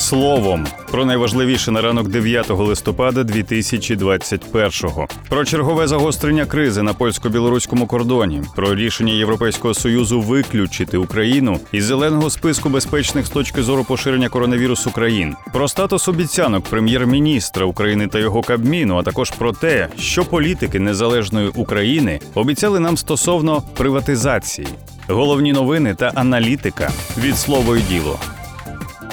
Словом про найважливіше на ранок 9 листопада 2021-го. Про чергове загострення кризи на польсько-білоруському кордоні, про рішення Європейського союзу виключити Україну із зеленого списку безпечних з точки зору поширення коронавірусу країн, про статус обіцянок прем'єр-міністра України та його кабміну, а також про те, що політики незалежної України обіцяли нам стосовно приватизації. Головні новини та аналітика від слово й діло.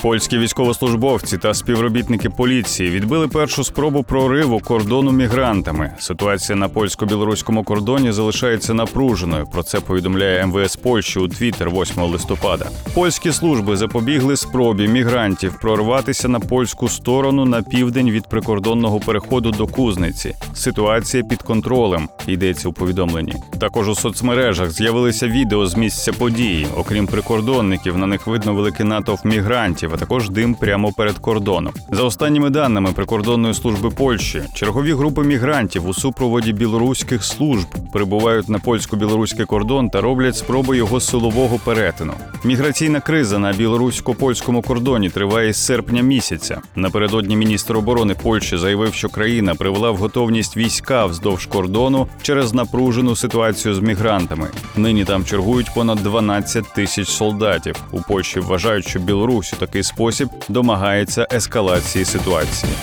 Польські військовослужбовці та співробітники поліції відбили першу спробу прориву кордону мігрантами. Ситуація на польсько-білоруському кордоні залишається напруженою. Про це повідомляє МВС Польщі у Твіттер 8 листопада. Польські служби запобігли спробі мігрантів прорватися на польську сторону на південь від прикордонного переходу до Кузниці. Ситуація під контролем йдеться у повідомленні. Також у соцмережах з'явилися відео з місця події. Окрім прикордонників, на них видно великий натовп мігрантів, а також дим прямо перед кордоном. За останніми даними прикордонної служби Польщі, чергові групи мігрантів у супроводі білоруських служб прибувають на польсько-білоруський кордон та роблять спроби його силового перетину. Міграційна криза на білорусько-польському кордоні триває з серпня місяця. Напередодні міністр оборони Польщі заявив, що країна привела в готовність війська вздовж кордону через напружену ситуацію з мігрантами. Нині там чергують понад 12 тисяч солдатів. У Польщі вважають, що Білорусь у такий спосіб домагається ескалації ситуації.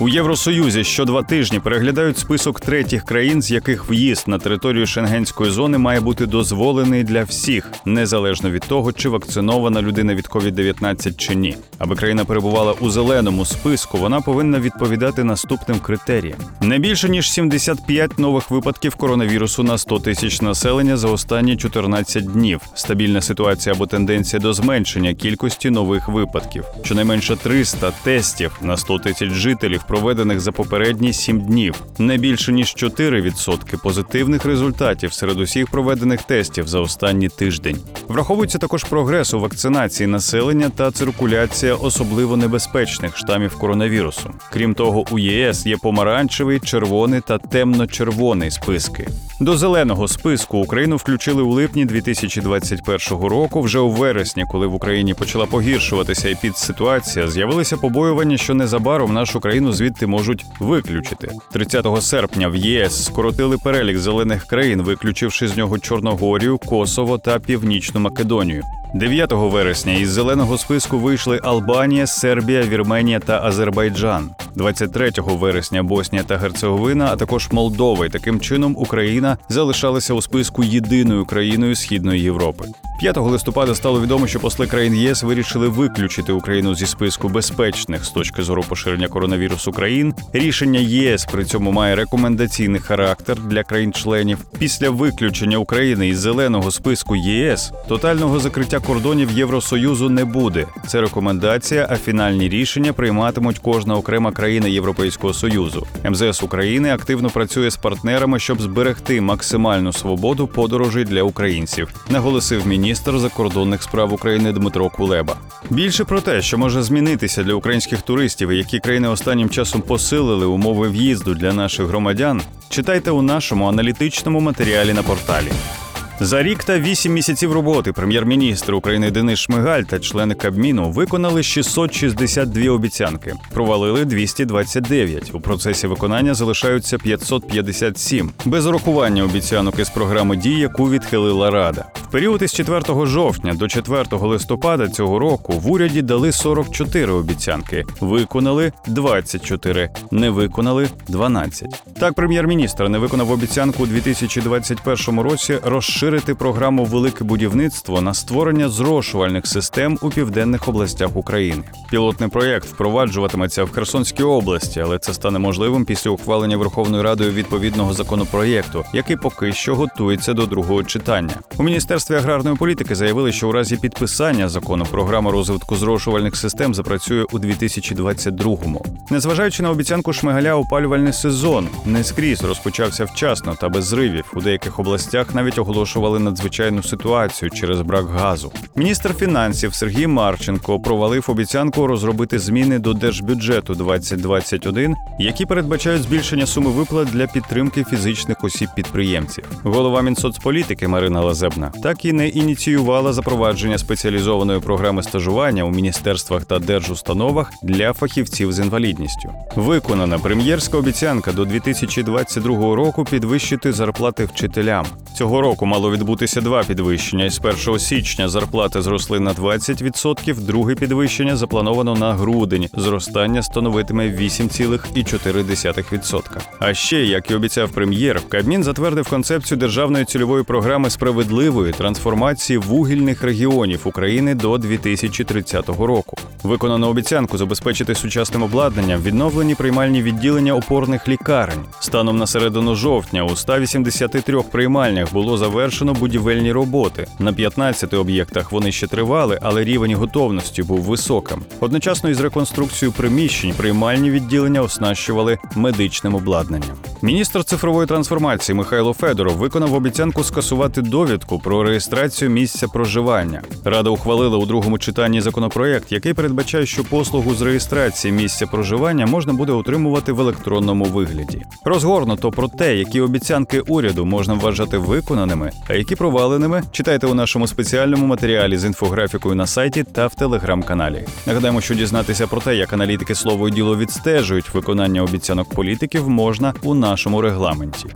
У Євросоюзі що два тижні переглядають список третіх країн, з яких в'їзд на територію шенгенської зони має бути дозволений для всіх, незалежно від того, чи вакцинована людина від COVID-19 чи ні. Аби країна перебувала у зеленому списку, вона повинна відповідати наступним критеріям: не більше ніж 75 нових випадків коронавірусу на 100 тисяч населення за останні 14 днів. Стабільна ситуація або тенденція до зменшення кількості нових випадків. Щонайменше 300 тестів на 100 тисяч жителів проведених за попередні 7 днів, не більше ніж 4% позитивних результатів серед усіх проведених тестів за останній тиждень. Враховується також прогрес у вакцинації населення та циркуляція особливо небезпечних штамів коронавірусу. Крім того, у ЄС є помаранчевий, червоний та темно-червоний списки. До зеленого списку Україну включили у липні 2021 року. Вже у вересні, коли в Україні почала погіршуватися епідситуація, з'явилися побоювання, що незабаром нашу країну звідти можуть виключити. 30 серпня в ЄС скоротили перелік зелених країн, виключивши з нього Чорногорію, Косово та Північну Македонію. 9 вересня із зеленого списку вийшли Албанія, Сербія, Вірменія та Азербайджан. 23 вересня Боснія та Герцеговина, а також Молдова. І таким чином Україна залишалася у списку єдиною країною Східної Європи. 5 листопада стало відомо, що посли країн ЄС вирішили виключити Україну зі списку безпечних з точки зору поширення коронавірусу країн. Рішення ЄС при цьому має рекомендаційний характер для країн-членів. Після виключення України із зеленого списку ЄС тотального закриття кордонів Євросоюзу не буде. Це рекомендація, а фінальні рішення прийматимуть кожна окрема країна Європейського союзу. МЗС України активно працює з партнерами, щоб зберегти максимальну свободу подорожей для українців, наголосив міністр закордонних справ України Дмитро Кулеба. Більше про те, що може змінитися для українських туристів, які країни останнім часом посилили умови в'їзду для наших громадян, читайте у нашому аналітичному матеріалі на порталі. За рік та вісім місяців роботи прем'єр-міністр України Денис Шмигаль та члени Кабміну виконали 662 обіцянки, провалили 229. У процесі виконання залишаються 557, без урахування обіцянок із програми дій, яку відхилила Рада. Період із 4 жовтня до 4 листопада цього року в уряді дали 44 обіцянки, виконали 24, не виконали 12. Так, прем'єр-міністр не виконав обіцянку у 2021 році розширити програму Велике будівництво на створення зрошувальних систем у південних областях України. Пілотний проєкт впроваджуватиметься в Херсонській області, але це стане можливим після ухвалення Верховною Радою відповідного законопроєкту, який поки що готується до другого читання. У міністерстві аграрної політики заявили, що у разі підписання закону програма розвитку зрошувальних систем запрацює у 2022-му. Незважаючи на обіцянку Шмигаля, опалювальний сезон не скрізь розпочався вчасно та без зривів. У деяких областях навіть оголошували надзвичайну ситуацію через брак газу. Міністр фінансів Сергій Марченко провалив обіцянку розробити зміни до держбюджету 2021, які передбачають збільшення суми виплат для підтримки фізичних осіб підприємців. Голова Мінсоцполітики Марина Лазебна так і не ініціювала запровадження спеціалізованої програми стажування у міністерствах та держустановах для фахівців з інвалідністю. Виконана прем'єрська обіцянка до 2022 року підвищити зарплати вчителям. Цього року мало відбутися два підвищення. З 1 січня зарплати зросли на 20%, друге підвищення заплановано на грудень. Зростання становитиме 8,4%. А ще, як і обіцяв прем'єр, Кабмін затвердив концепцію державної цільової програми справедливої трансформації вугільних регіонів України до 2030 року. Виконано обіцянку забезпечити сучасним обладнанням відновлені приймальні відділення опорних лікарень. Станом на середину жовтня у 183 приймальнях було завершено будівельні роботи. На 15 об'єктах вони ще тривали, але рівень готовності був високим. Одночасно із реконструкцією приміщень приймальні відділення оснащували медичним обладнанням. Міністр цифрової трансформації Михайло Федоров виконав обіцянку скасувати довідку про реєстрацію місця проживання. Рада ухвалила у другому читанні законопроект, який передбачає, що послугу з реєстрації місця проживання можна буде отримувати в електронному вигляді. Розгорнуто про те, які обіцянки уряду можна вважати виконаними, а які проваленими, читайте у нашому спеціальному матеріалі з інфографікою на сайті та в телеграм-каналі. Нагадаємо, що дізнатися про те, як аналітики слово і діло відстежують виконання обіцянок політиків, можна у нашому регламенті.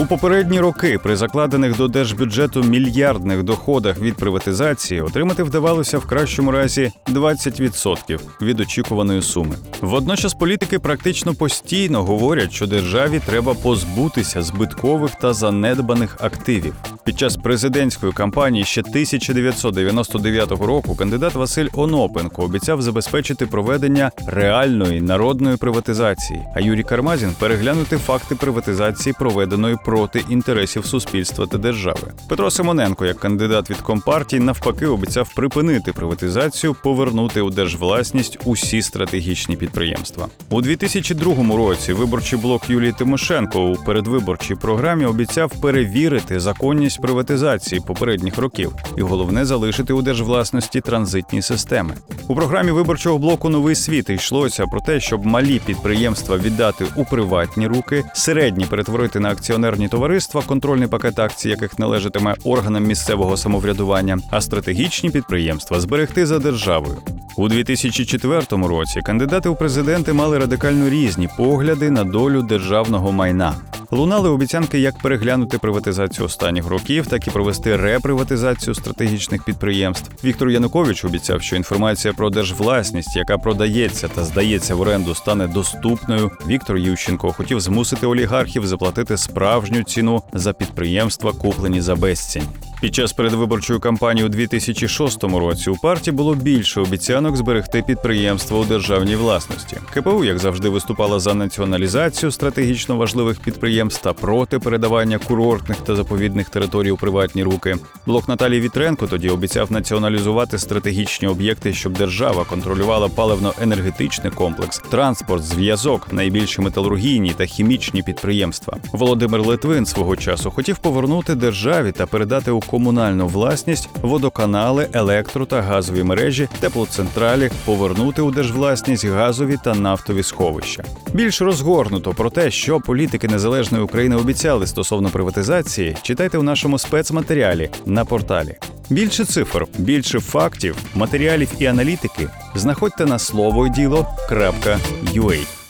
У попередні роки при закладених до держбюджету мільярдних доходах від приватизації отримати вдавалося в кращому разі 20% від очікуваної суми. Водночас політики практично постійно говорять, що державі треба позбутися збиткових та занедбаних активів. Під час президентської кампанії ще 1999 року кандидат Василь Онопенко обіцяв забезпечити проведення реальної народної приватизації, а Юрій Кармазін переглянути факти приватизації, проведеної проти інтересів суспільства та держави. Петро Симоненко, як кандидат від компартії, навпаки, обіцяв припинити приватизацію, повернути у держвласність усі стратегічні підприємства. У 2002 році виборчий блок Юлії Тимошенко у передвиборчій програмі обіцяв перевірити законність приватизації попередніх років і головне залишити у держвласності транзитні системи. У програмі виборчого блоку Новий світ йшлося про те, щоб малі підприємства віддати у приватні руки, середні перетворити на акціонерні товариства, контрольний пакет акцій, яких належатиме органам місцевого самоврядування, а стратегічні підприємства зберегти за державою. У 2004 році кандидати у президенти мали радикально різні погляди на долю державного майна. Лунали обіцянки як переглянути приватизацію останніх років, так і провести реприватизацію стратегічних підприємств. Віктор Янукович обіцяв, що інформація про держвласність, яка продається та здається в оренду, стане доступною. Віктор Ющенко хотів змусити олігархів заплатити справжню ціну за підприємства, куплені за безцінь. Під час передвиборчої кампанії у 2006 році у партії було більше обіцянок зберегти підприємства у державній власності. КПУ, як завжди, виступала за націоналізацію стратегічно важливих підприємств та проти передавання курортних та заповідних територій у приватні руки. Блок Наталії Вітренко тоді обіцяв націоналізувати стратегічні об'єкти, щоб держава контролювала паливно-енергетичний комплекс, транспорт, зв'язок, найбільші металургійні та хімічні підприємства. Володимир Литвин свого часу хотів повернути державі та передати у комунальну власність водоканали, електро та газові мережі, теплоцентралі, повернути у держвласність газові та нафтові сховища. Більш розгорнуто про те, що політики незалежної України обіцяли стосовно приватизації, читайте у нашому спецматеріалі на порталі. Більше цифр, більше фактів, матеріалів і аналітики знаходьте на слово діло.ua.